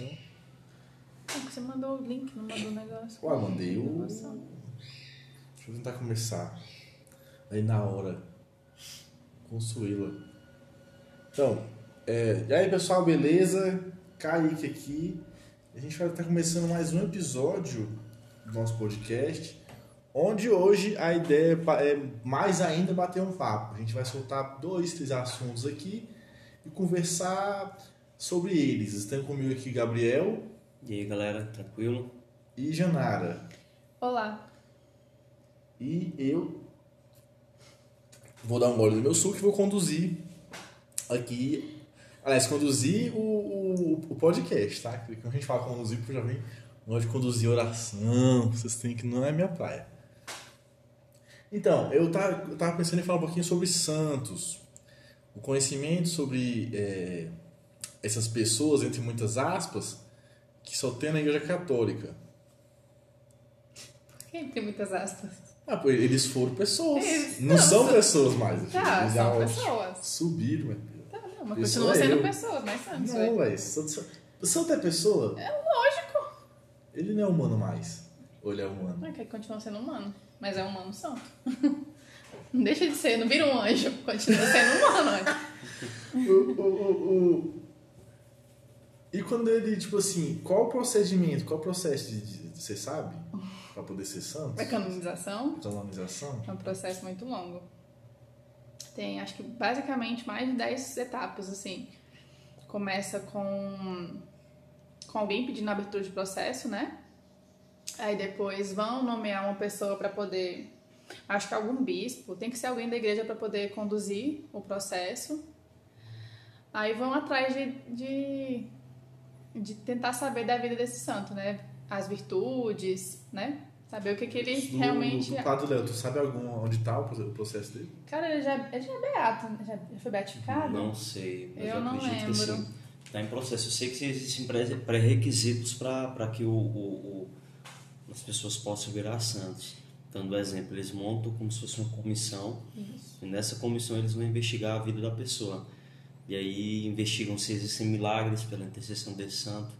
devoção. Ah, você mandou o link, não mandou o negócio. Ué, mandei o. Deixa eu tentar começar. Aí na hora. Consuela. Então, é, e aí pessoal, beleza? Kaique aqui. A gente vai estar começando mais um episódio do nosso podcast. Onde hoje a ideia é é mais ainda bater um papo. A gente vai soltar dois, três assuntos aqui e conversar sobre eles. Estão comigo aqui Gabriel E aí galera, tranquilo? e Janara. Olá. E eu vou dar um gole no meu suco e vou conduzir aqui. Aliás, conduzir o, o, o podcast, tá? Porque quando a gente fala conduzir, porque já vem gosto de conduzir oração, vocês têm que não é minha praia. Então, eu tava, eu tava pensando em falar um pouquinho sobre santos. O conhecimento sobre é, essas pessoas, entre muitas aspas, que só tem na igreja católica. Quem tem muitas aspas? Ah, eles foram pessoas. Eles não não, são são- pessoas mais. Tá, Eles são pessoas. Subiram. Tá, não, mas continuam é sendo eu. pessoas, mas santos. Não, ué. velho. Santo, é pessoa? É lógico. Ele não é humano mais. Ou ele é humano? Não é que ele continua sendo humano, mas é humano santo. Não deixa de ser, não vira um anjo, continua sendo humano. o, o, o, o- E quando ele, tipo assim, qual o procedimento, qual o processo de, de- você sabe? Pra poder ser santo? A canonização Canonização? é um processo muito longo. Tem, acho que basicamente mais de 10 etapas, assim. Começa com, com alguém pedindo abertura de processo, né? Aí depois vão nomear uma pessoa para poder. Acho que algum bispo, tem que ser alguém da igreja para poder conduzir o processo. Aí vão atrás de, de, de tentar saber da vida desse santo, né? As virtudes, né? Saber o que, que ele Do- realmente. Do Padre Léo, tu sabe algum, onde tá o proce- o processo dele? Cara, ele já, ele já é beato, né? já, foi beatificado? Não sei, mas Eu eu, não acredito lembro. que sim. Tá em processo. Eu sei que existem pré- pré-requisitos para que o, o- o- as pessoas possam virar santos. Dando exemplo, eles montam como se fosse uma comissão e nessa comissão eles vão investigar a vida da pessoa. E aí investigam se existem milagres pela intercessão desse santo.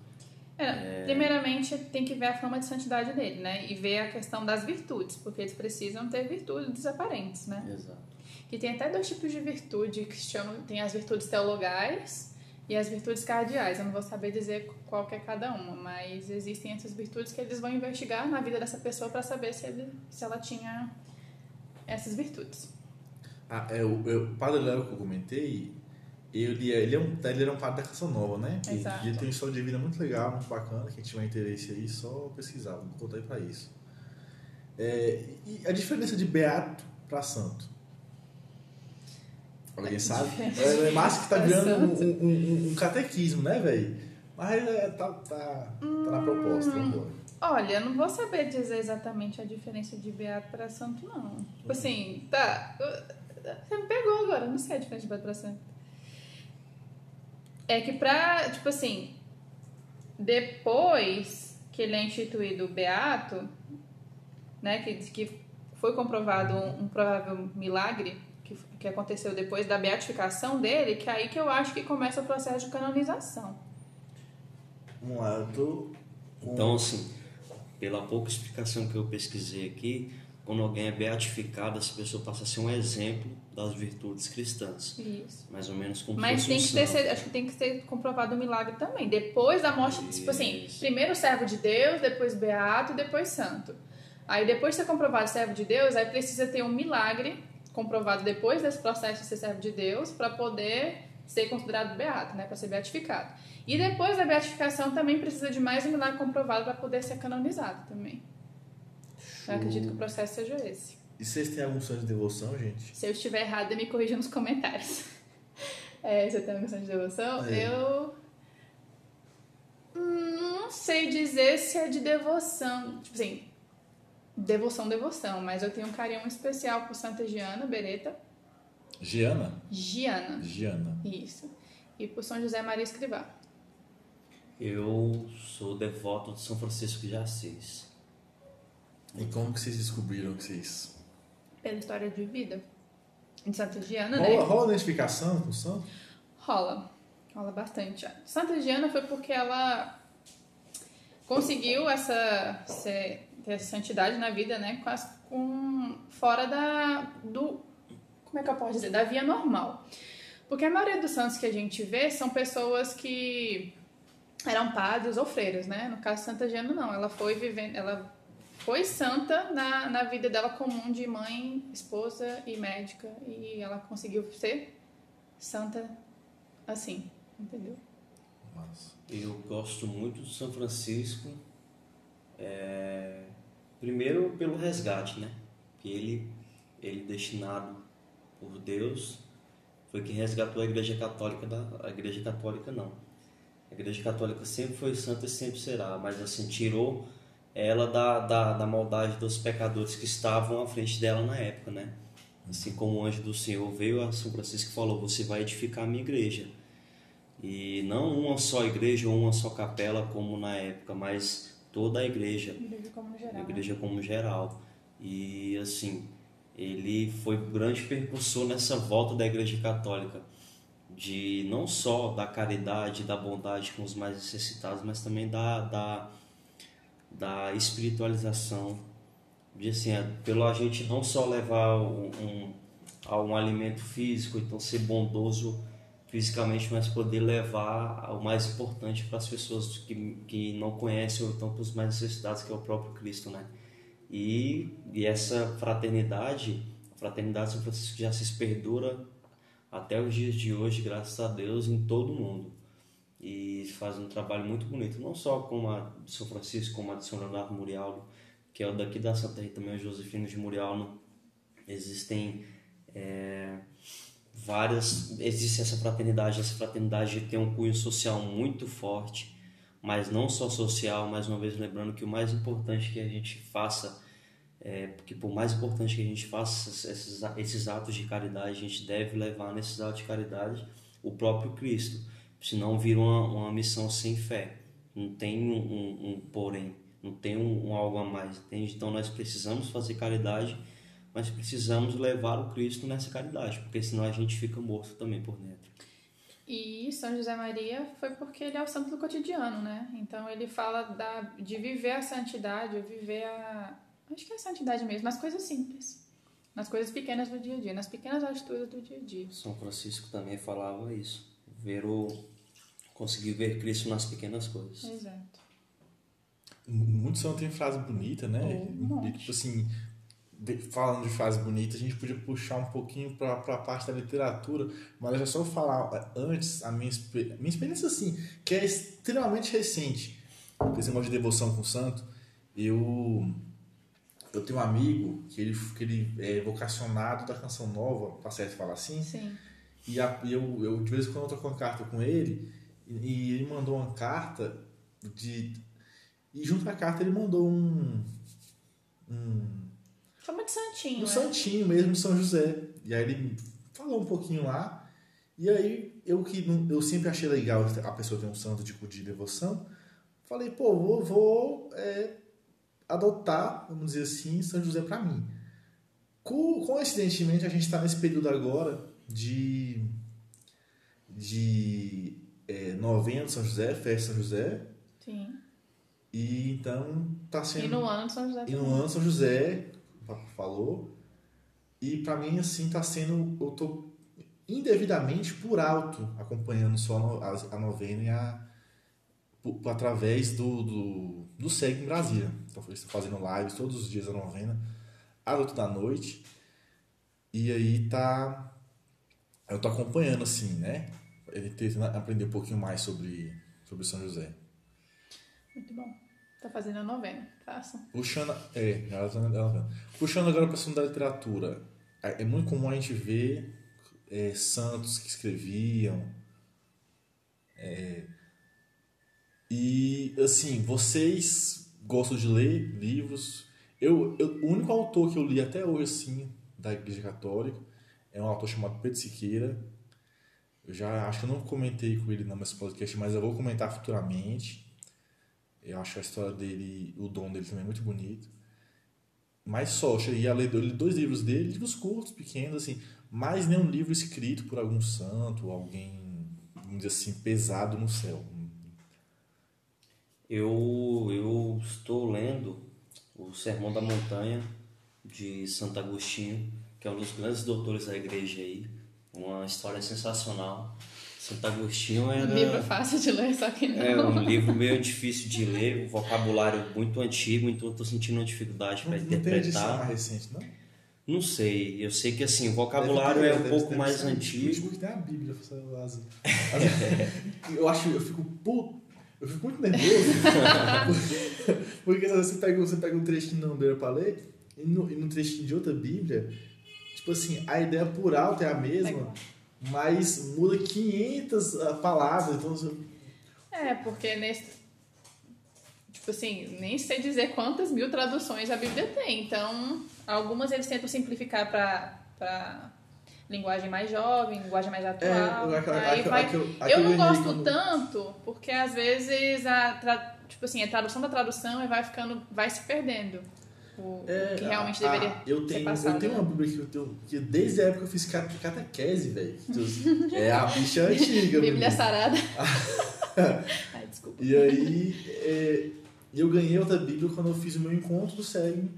É, Primeiramente, tem que ver a fama de santidade dele, né? E ver a questão das virtudes, porque eles precisam ter virtudes aparentes, né? Exato. E tem até dois tipos de virtude que se chamam, tem as virtudes teologais e as virtudes cardeais. Eu não vou saber dizer qual que é cada uma, mas existem essas virtudes que eles vão investigar na vida dessa pessoa para saber se, ele, se ela tinha essas virtudes. Ah, é, o, é, o Padre Léo que eu comentei, ele, é- ele, é um, ele era um padre da Canção Nova, né? Exato. E ele tem uma história de vida muito legal, muito bacana. Quem tiver interesse aí, só pesquisar. Vou contar aí pra isso. É, e a diferença de beato pra santo? Alguém sabe? diferença É, é massa que tá pra virando um, um- um- catequismo, né, velho? Mas é, tá, tá, tá na proposta, Hum. vambora. Olha, eu não vou saber dizer exatamente a diferença de beato para santo, não. Tipo assim, tá. Você me pegou agora, não sei a diferença de beato para santo. É que pra, tipo assim, depois que ele é instituído beato, né, que, que foi comprovado um, um provável milagre que, que aconteceu depois da beatificação dele, que é aí que eu acho que começa o processo de canonização. Eu tô. com- Então, assim, pela pouca explicação que eu pesquisei aqui, quando alguém é beatificado, essa pessoa passa a ser um exemplo das virtudes cristãs. Isso. Mais ou menos como Mas tem que ter, santo. acho que tem que ser comprovado o milagre também. Depois da morte, tipo assim, Isso. primeiro servo de Deus, depois beato, depois santo. Aí depois de ser comprovado servo de Deus, aí precisa ter um milagre comprovado depois desse processo de ser servo de Deus para poder ser considerado beato, né, para ser beatificado. E depois da beatificação também precisa de mais um milagre comprovado para poder ser canonizado também. Eu acredito que o processo seja esse. E vocês têm algum sonho de devoção, gente? Se eu estiver errada, me corrija nos comentários. É, você tem uma questão de devoção? É. Eu. hum, Não sei dizer se é de devoção. Tipo assim, devoção, devoção. Mas eu tenho um carinho especial por Santa Giana Beretta. Giana? Giana, Giana. isso. E por São José Maria Escrivá. Eu sou devoto de São Francisco de Assis. E como que vocês descobriram que vocês. Pela história de vida de Santa Giana, Rola, né? rola identificação com o santo? Rola. Rola bastante. Santa Giana foi porque ela conseguiu essa, ter essa santidade na vida, né? Com, as, com fora da do como é que eu posso dizer da via normal, porque a maioria dos santos que a gente vê são pessoas que eram padres ou freiras, né? No caso Santa Gema não, ela foi vivendo, ela foi santa na, na vida dela comum de mãe, esposa e médica e ela conseguiu ser santa assim, entendeu? Eu gosto muito de São Francisco, é, primeiro pelo resgate, né? Que ele, ele destinado por Deus foi quem resgatou a Igreja Católica da a Igreja Católica não. A Igreja Católica sempre foi santa e sempre será, mas assim tirou ela da, da, da maldade dos pecadores que estavam à frente dela na época, né? Assim como o anjo do Senhor veio a São Francisco e falou: Você vai edificar a minha igreja. E não uma só igreja ou uma só capela, como na época, mas toda a igreja. Igreja como geral. A igreja como geral. E assim, ele foi um grande percursor nessa volta da igreja católica. De não só da caridade, da bondade com os mais necessitados, mas também da, da, da espiritualização. De assim, é, pelo a gente não só levar um, a um alimento físico, então ser bondoso fisicamente, mas poder levar o mais importante para as pessoas que, que não conhecem ou estão para os mais necessitados, que é o próprio Cristo, né? E, e essa fraternidade, a fraternidade de São Francisco já se perdura até os dias de hoje, graças a Deus, em todo o mundo. E faz um trabalho muito bonito, não só com a de São Francisco, como a de São Leonardo Murialdo, que é o daqui da Santa Rita também, o Josefino de Murialdo. Existem... É, várias existe essa fraternidade essa fraternidade tem um cunho social muito forte mas não só social mais uma vez lembrando que o mais importante que a gente faça é, porque por mais importante que a gente faça esses, esses atos de caridade a gente deve levar nesses atos de caridade o próprio Cristo senão vira uma, uma missão sem fé não tem um, um, um porém não tem um, um algo a mais entende? então nós precisamos fazer caridade mas precisamos levar o Cristo nessa caridade, porque senão a gente fica morto também por dentro. E São José Maria foi porque ele é o santo do cotidiano, né? Então ele fala da, de viver a santidade, viver a. Acho que é a santidade mesmo, nas coisas simples. Nas coisas pequenas do dia a dia, nas pequenas atitudes do dia a dia. São Francisco também falava isso. Ver o. conseguir ver Cristo nas pequenas coisas. Exato. Muito santo tem frase bonita, né? Oh, e, tipo assim, falando de frase bonita, a gente podia puxar um pouquinho para a parte da literatura, mas é só falar é, antes a minha, minha experiência assim, que é extremamente recente. Esse negócio de devoção com o santo, eu eu tenho um amigo que ele, que ele é vocacionado da canção nova, tá certo falar assim? Sim. E a, eu, eu de vez em quando eu troco uma carta com ele e, e ele mandou uma carta de e junto à carta ele mandou um um Chama de Santinho. No né? Santinho mesmo, São José. E aí ele falou um pouquinho lá. E aí eu que eu sempre achei legal a pessoa ter um santo de de devoção. Falei, pô, vou, vou é, adotar, vamos dizer assim, São José para mim. Co coincidentemente, a gente está nesse período agora de, de é, novena de São José, festa de São José. Sim. E então tá sendo. E no ano de São José. E no ano de São José, falou. E para mim, assim, tá sendo. Eu tô indevidamente por alto acompanhando só a, novena e a. Por, através do, do, do SEG em Brasília. Então, estou fazendo lives todos os dias da novena, às oito da noite. E aí tá. Eu tô acompanhando, assim, né? Ele tentando aprender um pouquinho mais sobre, sobre São José. Muito bom. Tá fazendo a novena, faça. Puxando, é, ela tá novena. Puxando agora para a da literatura. É, é muito comum a gente ver é, santos que escreviam. É, e, assim, vocês gostam de ler livros. Eu, eu, o único autor que eu li até hoje, assim, da Igreja Católica é um autor chamado Pedro Siqueira. Eu já acho que eu não comentei com ele nesse podcast, mas eu vou comentar futuramente eu acho a história dele, o dom dele também muito bonito. Mas só, eu cheguei a ler dois livros dele, livros curtos, pequenos, assim, mais nenhum livro escrito por algum santo, alguém, vamos dizer assim, pesado no céu. Eu, eu estou lendo o Sermão da Montanha de Santo Agostinho, que é um dos grandes doutores da igreja aí. Uma história sensacional. Santo Agostinho era. Um livro fácil de ler, só que não. É um livro meio difícil de ler, um vocabulário muito antigo, então eu tô sentindo uma dificuldade para Não, não tem edição interpretar. mais recente, não? Não sei, eu sei que assim, o vocabulário é um pouco mais antigo. Tipo, tem a Bíblia, Lázaro. Eu acho, eu fico puto. Eu fico muito nervoso. porque, porque às vezes você pega, você pega um trechinho na beira pra ler, e no, e no trechinho de outra Bíblia, tipo assim, a ideia por alto é a mesma, mas muda 500 ah, palavras. Então, É, porque nesse. Tipo assim, nem sei dizer quantas mil traduções a Bíblia tem. Então, algumas eles tentam simplificar pra, pra linguagem mais jovem, linguagem mais atual. É, aquela- Aí aquela- vai- aquela- Eu não gosto tanto, porque às vezes a, tra- tipo assim, a tradução da tradução vai ficando. vai se perdendo. O, o que realmente É, a- deveria eu tenho, passado. Eu tenho uma? Bíblia que eu tenho, que desde a época eu fiz cate- catequese, velho. É a bicha antiga. Bíblia menino. sarada. Ai, desculpa. E aí, é, eu ganhei outra Bíblia quando eu fiz o meu encontro do SEG.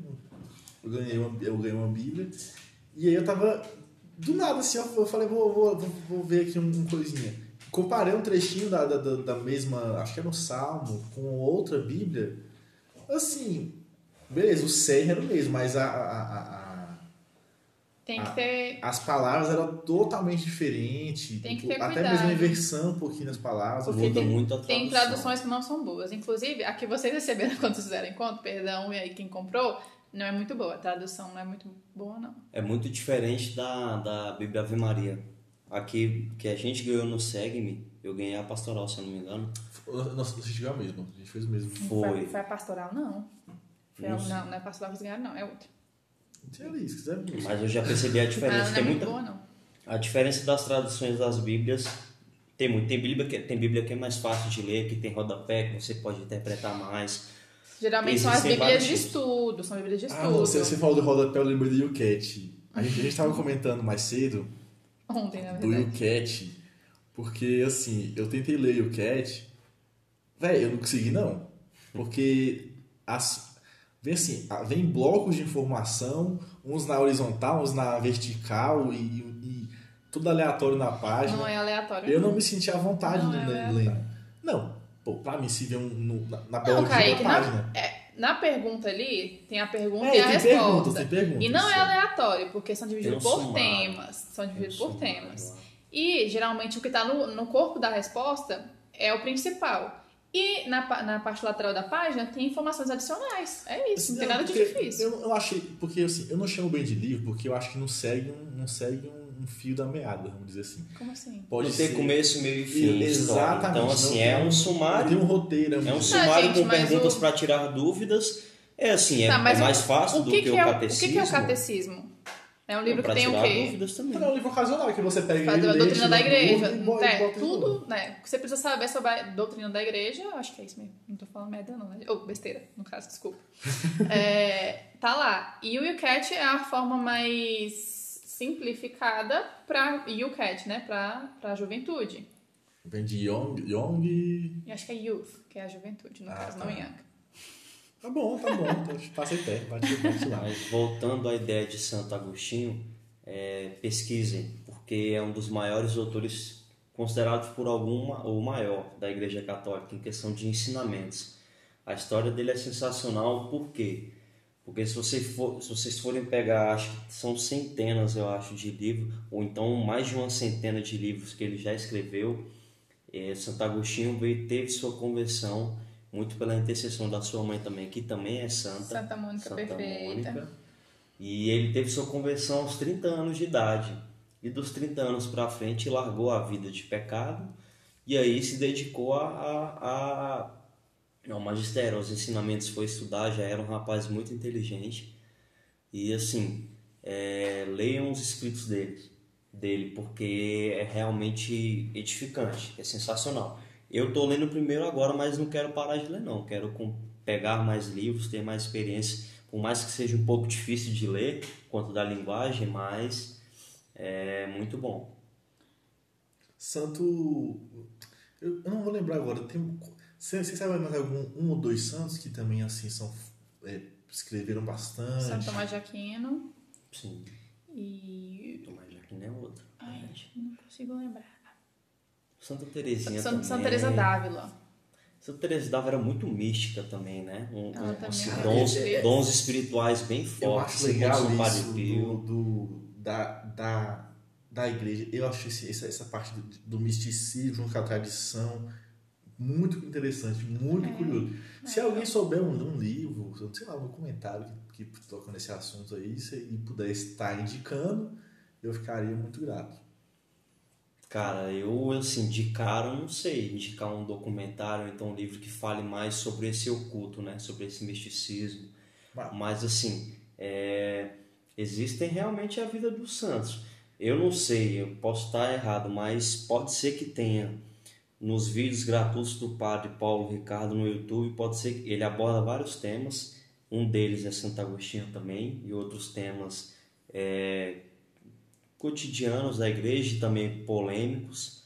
Eu ganhei uma, eu ganhei uma Bíblia. E aí eu tava. Do nada, assim, eu falei, vou, vou, vou, vou ver aqui um, um coisinha. Comparei um trechinho da, da, da- da mesma, acho que era um Salmo, com outra Bíblia. Assim, beleza, o SEG era o mesmo, mas a, a, a- a- Tem que ter. as palavras eram totalmente diferentes. Tem que tipo, ter até cuidado. mesmo a inversão um pouquinho nas palavras. Porque Muda tem- muito a tradução. Tem traduções que não são boas. Inclusive, a que vocês receberam quando fizeram encontro, perdão, e aí quem comprou, não é muito boa. A tradução não é muito boa, não. É muito diferente da, da Bíblia Ave Maria. Aqui, que a gente ganhou no Segue-me, eu ganhei a pastoral, se eu não me engano. Nossa, a gente ganhou mesmo. A gente fez o mesmo. Foi. Foi a pastoral, não. A, Não sei. não, não é vocês ganharam, não. É outra. Tinha ali, se quiser. Mas eu já percebi a Ah, diferença. não é tem muito muita, boa, não. A diferença das traduções das Bíblias tem muito. Tem Bíblia, que, tem Bíblia que é mais fácil de ler, que tem rodapé, que você pode interpretar mais. Geralmente são as Existem bíblias de estudo, são bíblias de Ah, estudo. não, você, você falou do rodapé, eu lembrei do YouCat. A gente, a gente tava comentando mais cedo Ontem, na do verdade. YouCat, porque assim, eu tentei ler YouCat, velho, eu não consegui não. Porque as, vem assim, ah, vem blocos de informação, uns na horizontal, uns na vertical e, e tudo aleatório na página. Não é aleatório. Eu não me senti à vontade Não no- é lendo. Não, pô, pra mim se vê um, no, na, na Não, Kaique, da página. na, é, na pergunta ali, tem a pergunta É, e a tem resposta. perguntas, tem perguntas. E não é sim. aleatório, porque são divididos por sumário. temas. São divididos Tem um por sumário temas. E geralmente o que está no, no corpo da resposta é o principal. E na, na parte lateral da página tem informações adicionais. É isso, Assim, não tem nada de difícil. Eu, eu achei, porque assim, eu não chamo bem de livro porque eu acho que não segue um, não segue um, um fio da meada, vamos dizer assim. Como assim? Pode não tem ser. começo, meio e fim. Exatamente. Então, assim, não é um sumário. Tem um roteiro, É um. Não, sumário gente, com perguntas o- para tirar dúvidas. É assim, é, Tá, é o- mais fácil o do que, que, que o é o, catecismo. que é o catecismo? É um livro Pra que tem o quê? dúvidas também. Não, é um livro ocasional que você pega Faz a doutrina da igreja. é, e tudo, né? O que você precisa saber sobre a doutrina da igreja, eu acho que é isso mesmo. Não tô falando merda, não, né? Ou besteira, no caso, desculpa. É, tá lá. E o YouCat é a forma mais simplificada pra YouCat, né? Pra, pra juventude. Vem de Young, Young. E acho que é Youth, que é a juventude, no Ah, caso, tá. não Young. Tá bom, tá bom. Passei perto, bate, bate lá. Mas voltando à ideia de Santo Agostinho, é, pesquisem, porque é um dos maiores autores considerados por alguma ou maior da Igreja Católica em questão de ensinamentos. A história dele é sensacional, por quê? Porque se, você for, se vocês forem pegar, acho que são centenas, eu acho, de livros, ou então mais de uma centena de livros que ele já escreveu, é, Santo Agostinho veio, teve sua conversão, muito pela intercessão da sua mãe também, que também é santa. Santa Mônica perfeita. Mônica. E ele teve sua conversão aos 30 anos de idade. E dos 30 anos para frente largou a vida de pecado e aí se dedicou a, a, a- ao magistério, aos ensinamentos, foi estudar, já era um rapaz muito inteligente. E assim, é, leiam os escritos dele, dele, porque é realmente edificante, é sensacional. Eu tô lendo o primeiro agora, mas não quero parar de ler não, quero com- pegar mais livros, ter mais experiência, por mais que seja um pouco difícil de ler, quanto da linguagem, mas é muito bom. Santo. Eu, não vou lembrar agora. Tem, Você, você sabe mais algum um ou dois santos que também assim são é, escreveram bastante? São Tomás de Aquino Sim. e. Tomás de Aquino é outro. Ai, não consigo lembrar. Santa Terezinha Santa, também. Santa Teresa d'Ávila. Santa Teresa d'Ávila era muito mística também, né? Um, Ela um, também assim, dons, dons espirituais bem Eu fortes. acho segundo legal Padre isso Pio. do, do- da, da, da igreja. Eu acho esse- essa, essa parte do, do misticismo junto com a tradição muito interessante, muito É. curioso. Se alguém souber um, um livro, sei lá, um documentário que, que toca nesse assunto aí se- e puder estar indicando, eu ficaria muito grato. Cara, eu, assim, de cara, eu não sei indicar um documentário, então um livro que fale mais sobre esse oculto, né? Sobre esse misticismo. Mas- Mas, assim, é, existem realmente a vida dos santos. Eu não sei, eu posso estar errado, mas pode ser que tenha nos vídeos gratuitos do padre Paulo Ricardo no YouTube, pode ser que ele aborda vários temas. Um deles é Santo Agostinho também, e outros temas é, cotidianos da igreja e também polêmicos,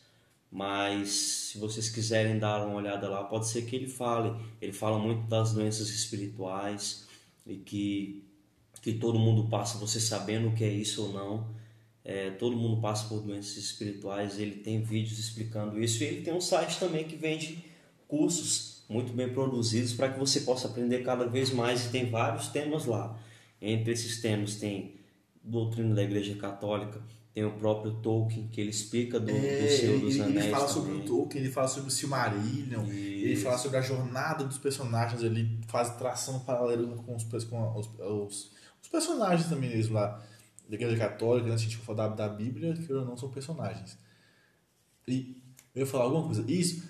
mas se vocês quiserem dar uma olhada lá, pode ser que ele fale. Ele fala muito das doenças espirituais e que, que todo mundo passa, você sabendo o que é isso ou não. É, todo mundo passa por doenças espirituais, ele tem vídeos explicando isso e ele tem um site também que vende cursos muito bem produzidos para que você possa aprender cada vez mais e tem vários temas lá. Entre esses temas tem doutrina da Igreja Católica, tem o próprio Tolkien que ele explica do, do Senhor dos É, ele, Anéis ele fala sobre também. o Tolkien, ele fala sobre o Silmarillion, ele Isso. fala sobre a jornada dos personagens, ele faz tração paralela com os, com os, os, os personagens também mesmo lá da Igreja Católica, né? se a gente for da, da Bíblia, que ou não são personagens. E eu ia falar alguma coisa. Isso,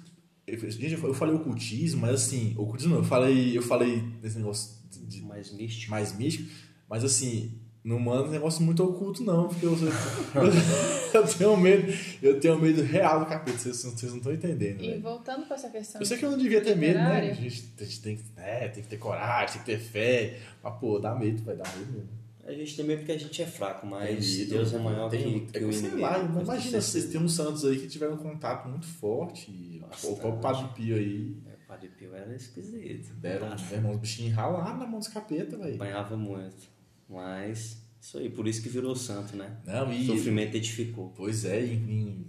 eu, gente, eu falei ocultismo, mas assim, ocultismo não, eu falei, eu falei desse negócio de mais místico. mais místico, mas assim, não manda um negócio muito oculto não, porque eu, eu, eu tenho medo, eu tenho medo real do capeta, vocês, vocês não estão entendendo, E velho. voltando para essa questão. Eu sei que eu não devia ter medo, né? A gente, a gente tem, que- é, tem que ter coragem, tem que ter fé, mas pô, dá medo, vai dar medo mesmo. A gente tem medo porque a gente é fraco, mas medo, Deus é maior tem- que, que é o sei inimigo. lá, imagina, vocês têm uns santos aí que tiveram um contato muito forte, e Bastante. o próprio Padre Pio aí, É, o Padre Pio era esquisito. deram, Tá. meu irmão, os bichinhos ralaram na mão dos capeta, velho. Apanhava muito. Mas, isso aí, por isso que virou santo, né? Não, O e... sofrimento edificou. Pois é, em, em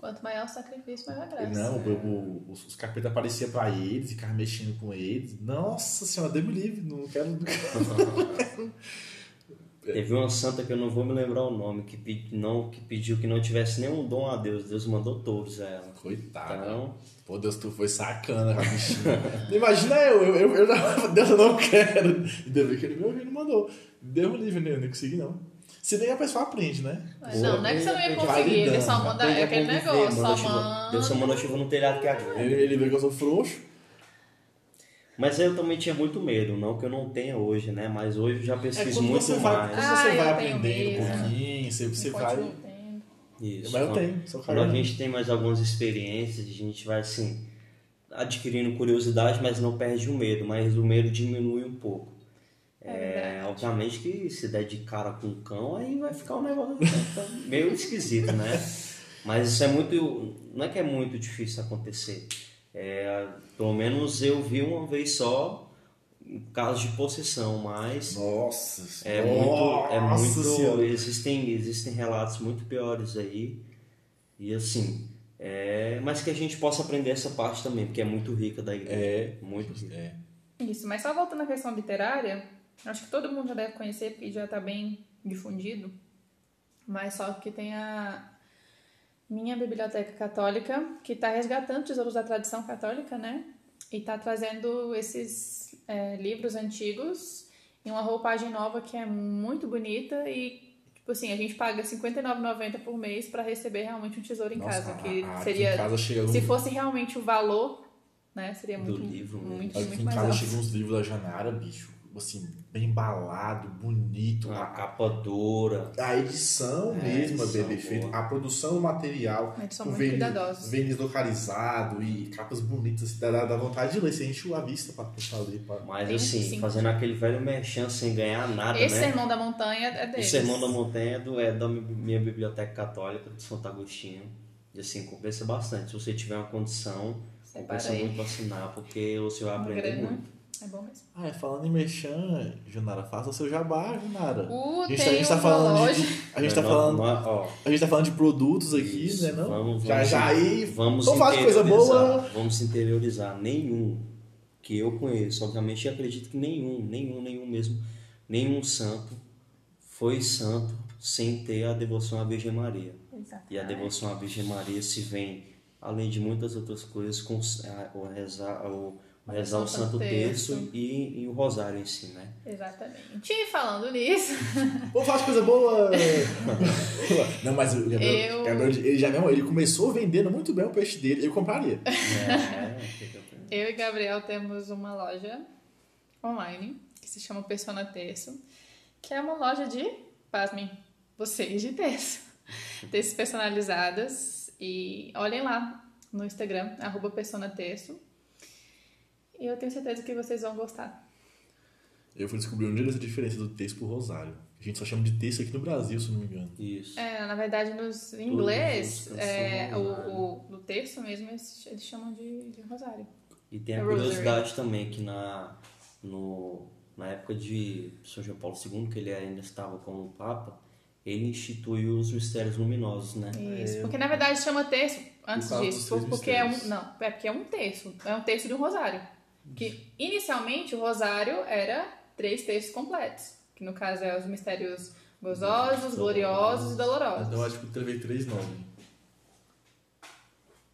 Quanto maior o sacrifício, maior a graça. Não, o, o- os, os capetas apareciam pra eles, ficavam mexendo com eles. Nossa senhora, Deus me livre, não quero. Não quero. Teve uma santa que eu não vou me lembrar o nome, que, pedi, não, que pediu que não tivesse nenhum dom a Deus. Deus mandou todos a ela. Coitado. Então, Pô, Deus, tu foi sacana bichinha. Imagina eu, eu, eu, eu Deus, eu não quero. Ainda bem que ele me ouviu e não mandou. Deus me livre, né? eu nem consegui não. Se nem a pessoa aprende, né? Mas Não, não é que você não ia conseguir, ele só manda. É aquele conviver, negócio, manda só manda. Deus só mandou chuva no telhado que aguenta. Ele, ele vê que eu sou frouxo. Mas eu também tinha muito medo, não que eu não tenha hoje, né? Mas hoje eu já É pesquiso quando muito você vai, mais. quando Ah, você vai aprendendo um pouquinho, você, você vai. Isso. Mas eu tenho, sou Quando a gente tem mais algumas experiências, a gente vai assim adquirindo curiosidade, mas não perde o medo, mas o medo diminui um pouco. É É, obviamente que se der de cara com um cão, aí vai ficar um negócio meio esquisito, né? Mas isso é muito. Não é que é muito difícil acontecer. É, pelo menos eu vi uma vez só casos de possessão, mas Nossa é muito. É muito Senhora. existem, existem relatos muito piores aí. E assim. é, mas que a gente possa aprender essa parte também, porque é muito rica da igreja. É. Muito rica. É. Isso, mas só voltando à questão literária, acho que todo mundo já deve conhecer, porque já está bem difundido. Mas só que tem a minha biblioteca católica, que está resgatando tesouros da tradição católica, né? E está trazendo esses é, livros antigos em uma roupagem nova que é muito bonita e, tipo assim, a gente paga R$ 59,90 por mês para receber realmente um tesouro em Nossa, casa, a- que a- aqui seria... em casa chega Se um- fosse realmente o valor, né? Seria Do muito, livro mesmo. muito, Aqui muito em mais casa chegam uns livros da Janara, bicho, assim, bem embalado, bonito. Uma A, capa dura. a edição É, mesmo é edição bem feita, a produção do material, são com muito verniz, localizado e capas bonitas, dá, dá- dá vontade de ler, você enche a vista pra pra ler. Pra... Mas assim, sim. fazendo aquele velho merchan sem ganhar nada, Esse né? Sermão da Montanha é O deles. Sermão da Montanha é, do, é da minha biblioteca católica de Santo Agostinho. E assim, compensa bastante. Se você tiver uma condição, Separa Compensa aí. muito assinar, porque você vai Uma aprender grana. muito. É bom mesmo. Ah, é, falando em merchan, Junara, faça o seu jabá, Junara. Uh, a gente, tem tá, a gente tá falando loja. de. A gente tá Não, falando. não, ó, A gente tá falando de produtos aqui, Isso, né? Não? vamos- já vamos- já aí. Vamos falar de coisa boa. Vamos interiorizar. Nenhum que eu conheço, obviamente eu acredito que nenhum, nenhum, nenhum mesmo, nenhum santo foi santo sem ter a devoção à Virgem Maria. Exato. E a devoção à Virgem Maria se vem, além de muitas outras coisas, com a- o rezar, o rezar o Santo Terço e, e o Rosário em si, né? Exatamente. E falando nisso, Vamos falar de coisa boa! não, mas o Gabriel, Eu- Gabriel, ele já mesmo, ele começou vendendo muito bem o peixe dele, eu compraria. É, eu e Gabriel temos uma loja online que se chama Persona Terço, que é uma loja de, pasmem, vocês de terço. Terços personalizadas. E olhem lá no Instagram, arroba Persona Terço. E eu tenho certeza que vocês vão gostar. Eu fui descobrir um dia dessa diferença do texto pro rosário. A gente só chama de texto aqui no Brasil, se eu não me engano. Isso. É, na verdade, nos, em inglês, é, o, o, do terço mesmo, eles, eles chamam de, de rosário. E tem a É curiosidade também que na, no, na época de São João Paulo II, que ele ainda estava como Papa, ele instituiu os mistérios luminosos, né? Isso, porque na verdade chama terço antes disso, porque é um, não, é porque é um terço, é um terço de um rosário. Que inicialmente o rosário era três terços completos, que no caso é os mistérios gozosos, gloriosos e dolorosos. Então acho que eu levei três nomes.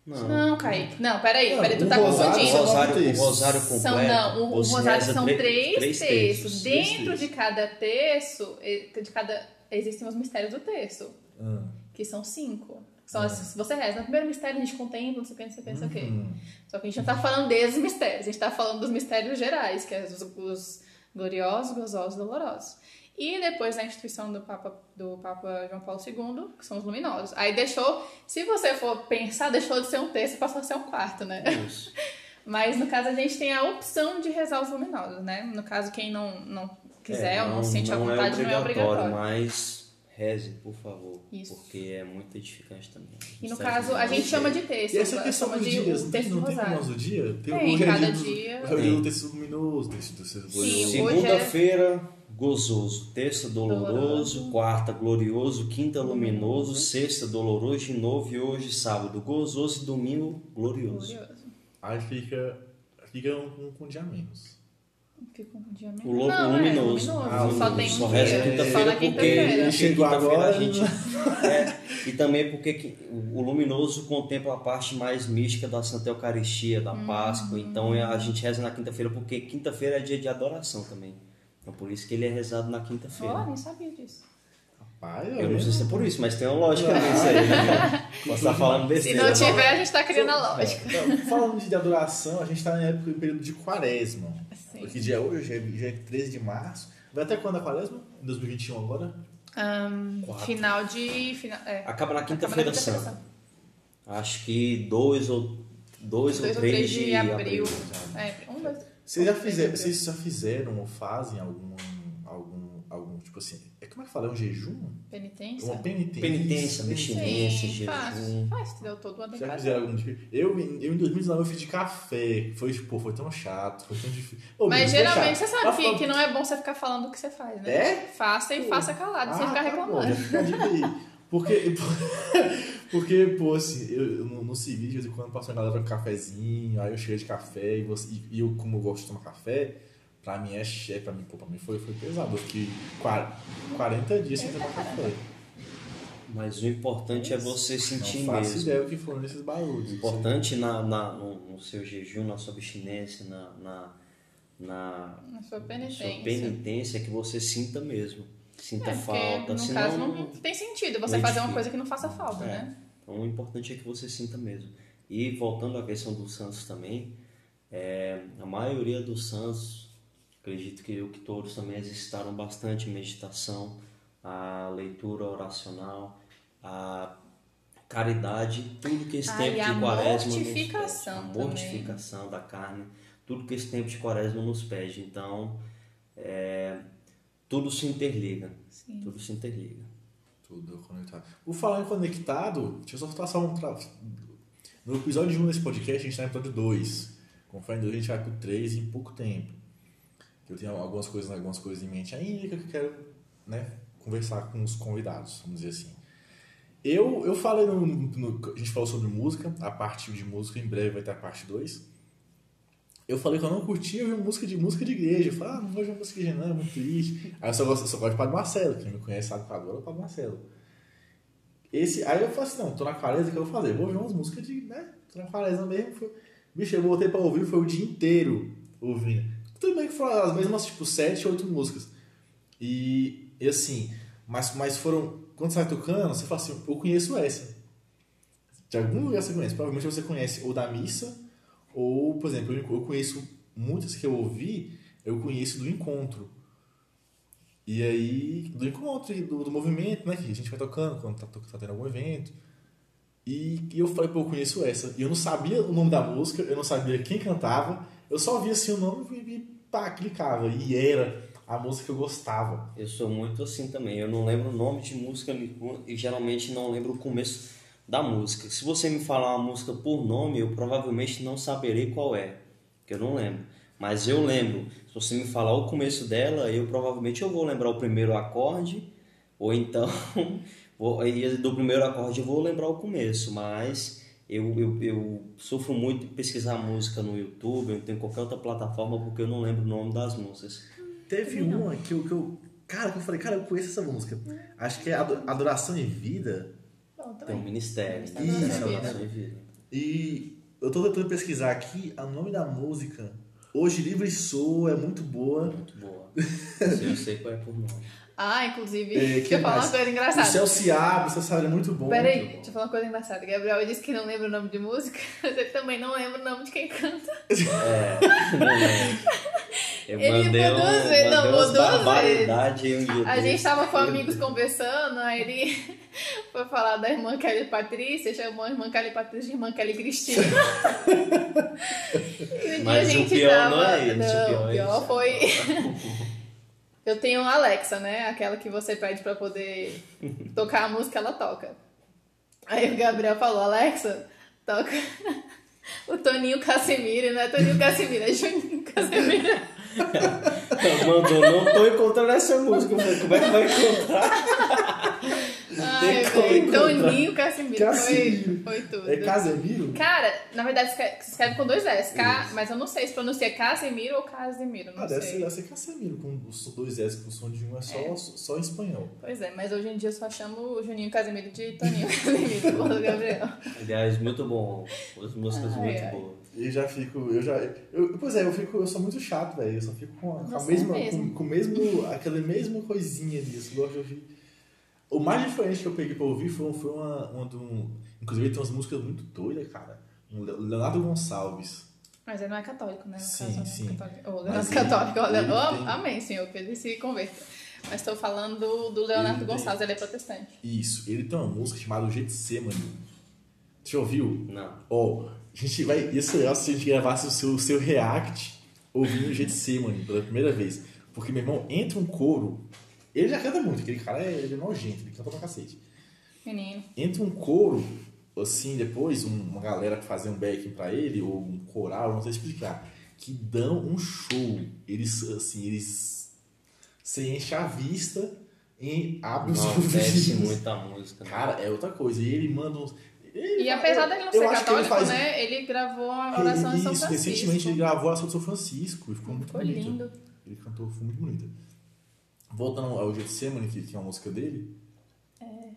Não. Não, Kaique. Não, peraí, Não, peraí, tu um tá rosário O confundindo. só- rosário, o terços. rosário completo. São, não, o, o rosário são três, três terços. três Dentro de cada terço, eh, de cada existem os mistérios do terço, Ah. que são cinco. São as- você reza, no primeiro mistério a gente contempla, não sei o que, não sei o que, não sei o que. Hum. Só que a gente não tá falando desses mistérios, a gente tá falando dos mistérios gerais, que é os, os gloriosos, gozosos dolorosos. E depois da instituição do Papa, do Papa João Paulo II, que são os luminosos. Aí deixou, se você for pensar, deixou de ser um terço e passou a ser um quarto, né? Isso. Mas no caso a gente tem a opção de rezar os luminosos, né? No caso, quem não, não quiser É, ou não, sente a vontade, não é obrigatório. mas reze, por favor. Isso. Porque é muito edificante também. E no caso, a gente chama de terço, E essa questão chama dos de dias, o não tem, do tem como do dia? Tem, hoje é cada do- dia- hoje é Tem. do texto luminoso, texto do texto é- Segunda-feira, gozoso. Terça, doloroso. Doloroso. Quarta, glorioso. Quinta, luminoso. Luminoso. Sexta, doloroso de novo. E hoje, sábado, gozoso. E domingo, glorioso. Glorioso. Aí fica, fica um, um com um dia a menos. Fica um dia menos. O, lo- Não, o é, luminoso. Ah, só tem só um reza dia. porque, quinta-feira. porque Chegou agora, a gente. é, e também porque que- o luminoso contempla a parte mais mística da Santa Eucaristia, da Hum. Páscoa. Então é- a gente reza na quinta-feira porque quinta-feira é dia de adoração também. Então por isso que ele é rezado na quinta-feira. Ó, nem sabia disso. Rapaz, Eu não sei se é por isso, mas tem uma lógica nisso aí, né? Posso estar falando Se besteira. não tiver, a gente tá criando a lógica. Não, falando de adoração, a gente tá na época, em período de quaresma. Porque dia é hoje, já é, já é 13 de março. Vai até quando a quaresma? Em 2021 agora? Quatro. final de. Final, é, Acaba na quinta-feira quinta-feira santa. Acho que dois ou, dois ou Dois ou três três de, de abril. abril. É, um, dois. Vocês já, um, fizeram, vocês já fizeram ou fazem algum, algum, tipo assim, é, como é que fala? É um jejum? Penitência? Uma penitência? Penitência, abstinência, faz. jejum. Faz, entendeu? Todo mundo tem que Já fizeram algum tipo? Eu, em- eu em 2019 eu fiz de café. Foi, pô, foi tão chato, foi tão difícil. Ô, Mas geralmente você sabe que, foi- que não é bom você ficar falando o que você faz, né? É? Faça e Pô. faça calado, sem Ah, ficar tá bom, reclamando. aí. Porque, porque, pô, assim, eu, eu no, no civil, de vez em quando passa uma galera com cafezinho, aí eu chego de café e, você, e eu, como eu gosto de tomar café, pra mim é chefe, pra mim, pô, pra mim foi, foi pesado. Eu fiquei quar- 40 dias sem tomar café. Mas o importante é você sentir Não faço mesmo. ideia o que foram nesses barulhos. O importante na, na- no, no seu jejum, na sua abstinência, na, na, na, Na sua penitência. sua penitência, é que você sinta mesmo. Sinta É, falta. no senão, caso não tem sentido você não fazer uma coisa que não faça falta, É. né? Então o importante é que você sinta mesmo. E voltando à questão dos santos também, é, a maioria dos santos, acredito que eu que todos também exercitaram bastante meditação, a leitura oracional, a caridade, tudo que esse Ah, tempo e a de quaresma nos mortificação pede. A também. mortificação da carne, tudo que esse tempo de quaresma nos pede. Então, é, tudo se interliga. Sim. Tudo se interliga. Tudo conectado. Por falar em conectado, deixa eu só passar um. Tra... No episódio 1 desse podcast, a gente está no episódio 2. Com fé em Deus, a gente vai pro 3 em pouco tempo. Eu tenho algumas coisas, algumas coisas em mente ainda que eu quero né, conversar com os convidados, vamos dizer assim. Eu, eu falei no, no, A gente falou sobre música, a parte de música, em breve vai ter a parte 2. Eu falei que eu não curtia ouvir música de música de igreja. Eu falei, ah, não vou ouvir música de igreja, não, é muito triste. Aí eu só gosto, só gosto de Padre Marcelo, quem me conhece sabe que eu adoro o Padre Marcelo. Esse, aí eu falei assim, não, tô na quaresma, o que eu vou fazer? Vou ouvir umas músicas de, né, tô na quaresma mesmo. Foi... Bicho, eu voltei pra ouvir, foi o dia inteiro ouvindo. Tudo bem que foram as mesmas, tipo, sete, oito músicas. E, e assim, mas, mas foram quando você vai tocando, você fala assim, eu conheço essa. De algum lugar você conhece. Provavelmente você conhece ou da missa, ou, por exemplo, eu conheço muitas que eu ouvi, eu conheço do encontro. E aí, do encontro, do, do movimento, né? Que a gente vai tocando quando tá, tá tendo algum evento. E, e eu falei, pô, eu conheço essa. E eu não sabia o nome da música, eu não sabia quem cantava, eu só via assim o nome e, pá, clicava. E era a música que eu gostava. Eu sou muito assim também. Eu não lembro o nome de música e geralmente não lembro o começo da música. Se você me falar uma música por nome, eu provavelmente não saberei qual é, que eu não lembro. Mas eu lembro. Se você me falar o começo dela, eu provavelmente eu vou lembrar o primeiro acorde, ou então do primeiro acorde eu vou lembrar o começo, mas eu, eu, eu sofro muito de pesquisar música no YouTube, ou em qualquer outra plataforma, porque eu não lembro o nome das músicas. Teve uma que eu, que eu. Cara, que eu falei, cara, eu conheço essa música. Acho que é Adoração e Vida. Bom, Tem um ministério. Isso. Adoração e Vida. E eu tô tentando pesquisar aqui o nome da música. Hoje Livre Sou é muito boa. Muito boa. eu sei qual é por nome. Ah, inclusive, É, deixa eu falar mais? uma coisa O engraçada. céu se abre, o céu se abre é muito bom. Peraí, muito bom. deixa eu falar uma coisa engraçada. Gabriel disse que não lembra o nome de música, mas ele também não lembra o nome de quem canta. É, não lembro. Eu Ele mandei, mandou um, duas vezes, não, mandou um A gente tava com amigos conversando, aí ele foi falar da irmã Kelly Patrícia, chamou a irmã Kelly Patrícia de irmã Kelly Cristina. e um dia Mas a o gente pior tava... não é isso, Não, o pior o é pior foi... Eu tenho a Alexa, né? Aquela que você pede pra poder tocar a música, ela toca. Aí o Gabriel falou, Alexa, toca o Toninho Casemiro, não é Toninho Casemiro, é Juninho Casemiro. Mandou, não tô encontrando essa música. Como é que vai encontrar? Ai, encontrar. Toninho Casemiro, foi, Casemiro. foi tudo. É Casemiro? Cara, na verdade se escreve com dois S, K, mas eu não sei se pronuncia Casemiro ou Casemiro, não Ah, deve ser, sei. deve ser Casemiro, com os dois S, com o som de um é só, só em espanhol. Pois é, mas hoje em dia eu só chamo o Juninho Casemiro de Toninho Casemiro, do Gabriel. Aliás, muito bom. As músicas Ai, muito ai. boas. E já fico, eu já. Eu, pois é, eu fico, eu sou muito chato, velho. Eu só fico com a, com a é mesma. mesmo. Com, com o mesmo. aquela mesma coisinha ali. Eu só gosto de ouvir. O mais diferente que eu peguei pra ouvir foi, foi uma, uma de um. Inclusive ele tem umas músicas muito doidas, cara. Um Le- Leonardo Gonçalves. Mas ele não é católico, né? No Sim, caso, né? sim. Católico. Mas Leonardo ele- católico, olha. ele oh, tem- Amém, senhor, que ele se converta. Mas estou falando do, do Leonardo Ele tem- Gonçalves, ele é protestante. Isso. Ele tem uma música chamada Getsemane. Você ouviu? Não. Ó, a gente vai. Ia ser legal se a gente gravasse o seu, o seu react ouvindo Getsemane pela primeira vez. Porque, meu irmão, entra um coro. Ele já canta muito, aquele cara é, ele é nojento, ele canta pra cacete. Menino. Entra um coro, assim, depois, um- uma galera que fazia um backing pra ele, ou um coral, não sei explicar, que dão um show. Eles, assim, eles. Você enche a vista e abre os ouvidos. muita música. né? Cara, é outra coisa. E ele manda uns. ele- E apesar dele não ser que ele católico, faz- né? Ele gravou a oração de São Isso, Francisco. recentemente ele gravou a oração de São Francisco e ficou muito Ficou bonita. lindo. Ele cantou, foi muito bonita. Voltando ao Getsemane, que, que é uma música dele.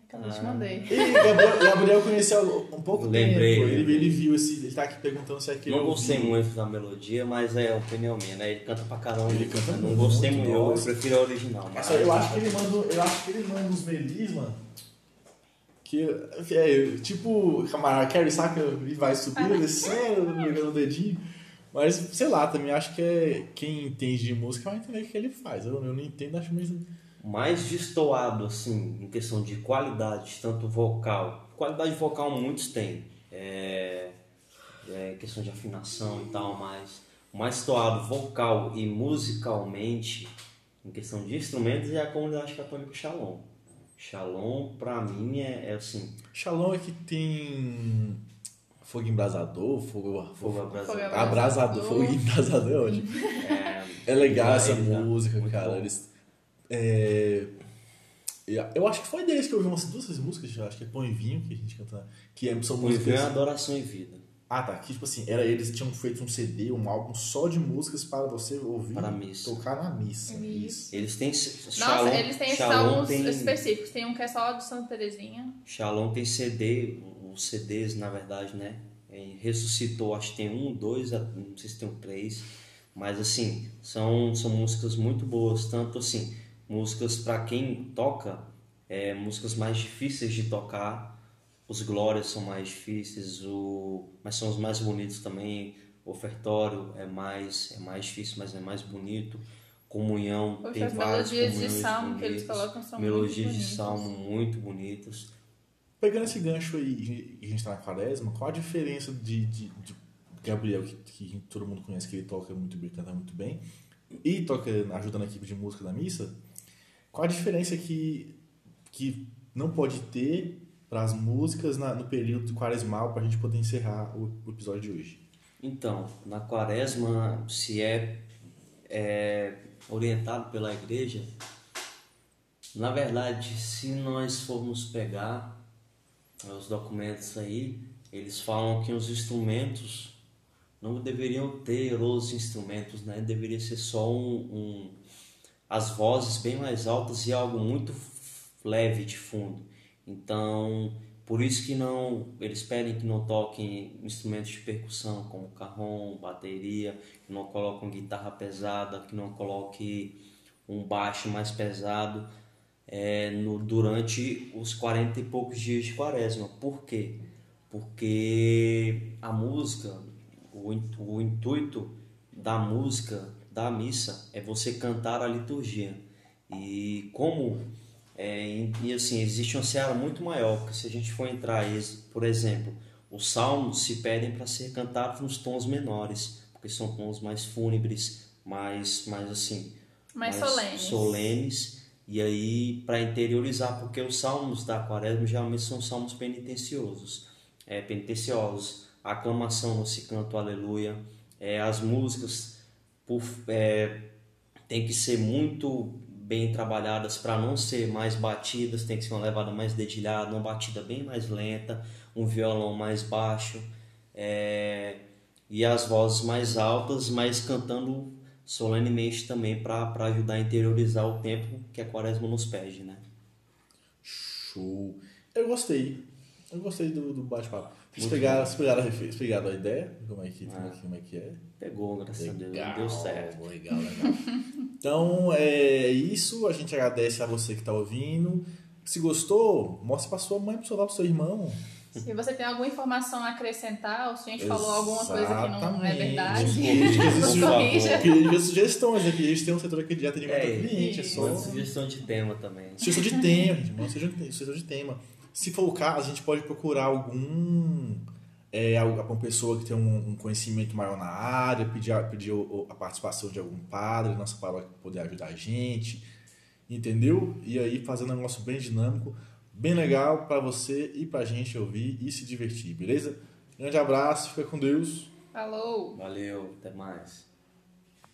Que eu te mandei. E Gabriel, Gabriel conheceu um pouco Lembrei, tempo. Ele, lembrei. ele viu esse. Ele tá aqui perguntando se é aquele. Não gostei muito da melodia, mas é opinião minha, né? Ele canta pra caramba. Ele canta Não muito, gostei muito, eu prefiro a original. Mas eu acho que ele manda. Eu acho que ele manda uns melisma. Que é tipo. Camarada Carey, saca? Ele vai subindo, descendo, pegando o dedinho. Mas, sei lá, também acho que é quem entende de música vai entender o que ele faz. Eu, eu não entendo, acho mesmo. Mais destoado, assim, em questão de qualidade, tanto vocal. Qualidade vocal muitos têm. É, é questão de afinação e tal, mas mais destoado vocal e musicalmente, em questão de instrumentos, é a comunidade católica Shalom. Shalom, pra mim, é, é assim, Shalom é que tem. Fogo embrasador, fogo, Fogo fogo abrasador. Fogo abrasador, fogo embrasador é ótimo. É, É legal essa música, Muito cara. bom. Eles, é, eu acho que foi deles que eu ouvi umas duas três músicas, eu acho que é Pão e Vinho, que a gente canta, que é- são o músicas... Envio é adoração e vida. Ah, tá. Que, tipo assim, era, eles tinham feito um CD, um álbum só de músicas para você ouvir Para tocar na missa. Isso. Eles têm. Nossa, Shalom, eles têm esses álbuns tem, específicos. Tem um que é só de Santa Terezinha. Shalom tem CD, CDs, na verdade, né? É, Ressuscitou, acho que tem um, dois, não sei se tem um três. Mas, assim, são, são músicas muito boas. Tanto, assim, músicas para quem toca, é, músicas mais difíceis de tocar. Os glórias são mais difíceis, o... mas são os mais bonitos também. O ofertório é mais, é mais difícil, mas é mais bonito. Comunhão, Poxa, tem as várias melodias de salmo que eles colocam são Melodias muito de salmo muito bonitas. Pegando esse gancho aí, a gente tá na quaresma, qual a diferença de, de, de Gabriel, que, que todo mundo conhece, que ele toca muito bem, canta muito bem, e toca ajudando a equipe de música da missa, qual a diferença que, que não pode ter para as músicas na- no período quaresmal para a gente poder encerrar o, o episódio de hoje? Então, na quaresma, se é, é orientado pela igreja, na verdade, se nós formos pegar os documentos aí, eles falam que os instrumentos não deveriam ter os instrumentos, né? Deveria ser só um, um- as vozes bem mais altas e algo muito leve de fundo. Então, por isso que não eles pedem que não toquem instrumentos de percussão como carrom, bateria, que não colocam guitarra pesada, que não coloque um baixo mais pesado é, no, durante os 40 e poucos dias de quaresma. Por quê? Porque a música, o, o intuito da música, da missa, é você cantar a liturgia. E como, é, e, assim, existe uma seara muito maior, porque se a gente for entrar, por exemplo, os salmos se pedem para ser cantados nos tons menores, porque são tons mais fúnebres, mais, mais assim, Mais solenes. solenes. E aí, para interiorizar, porque os salmos da quaresma geralmente são salmos penitenciosos, é, penitenciosos. A aclamação no se canto aleluia, é, as músicas por, é, tem que ser muito bem trabalhadas para não ser mais batidas, tem que ser uma levada mais dedilhada, uma batida bem mais lenta, um violão mais baixo, é, e as vozes mais altas, mas cantando solenemente também para ajudar a interiorizar o tempo que a quaresma nos pede, né? Show! Eu gostei. Eu gostei do, do bate-papo. Vocês pegaram, vocês pegaram, vocês pegaram a ideia? Como é que, como é, Ah. como é, que é? Pegou, graças a Deus, deu certo. Legal, legal. então, é isso. A gente agradece a você que está ouvindo. Se gostou, mostre para sua mãe, para seu, seu irmão. Se você tem alguma informação a acrescentar, ou se a gente falou alguma coisa que não é verdade, Por corrija. Queria sugestões aqui. A gente tem um setor aqui de atendimento É, ao cliente. É só. Sugestão de tema também. sugestão de tema, gente. Sugestão de tema. Se for o caso, a gente pode procurar algum. É, alguma pessoa que tem um, um conhecimento maior na área, pedir, a, pedir a participação de algum padre, nossa paróquia poder ajudar a gente, entendeu? E aí fazer um negócio bem dinâmico, bem legal para você e pra gente ouvir e se divertir, beleza? Grande abraço, fica com Deus. Falou! Valeu, até mais.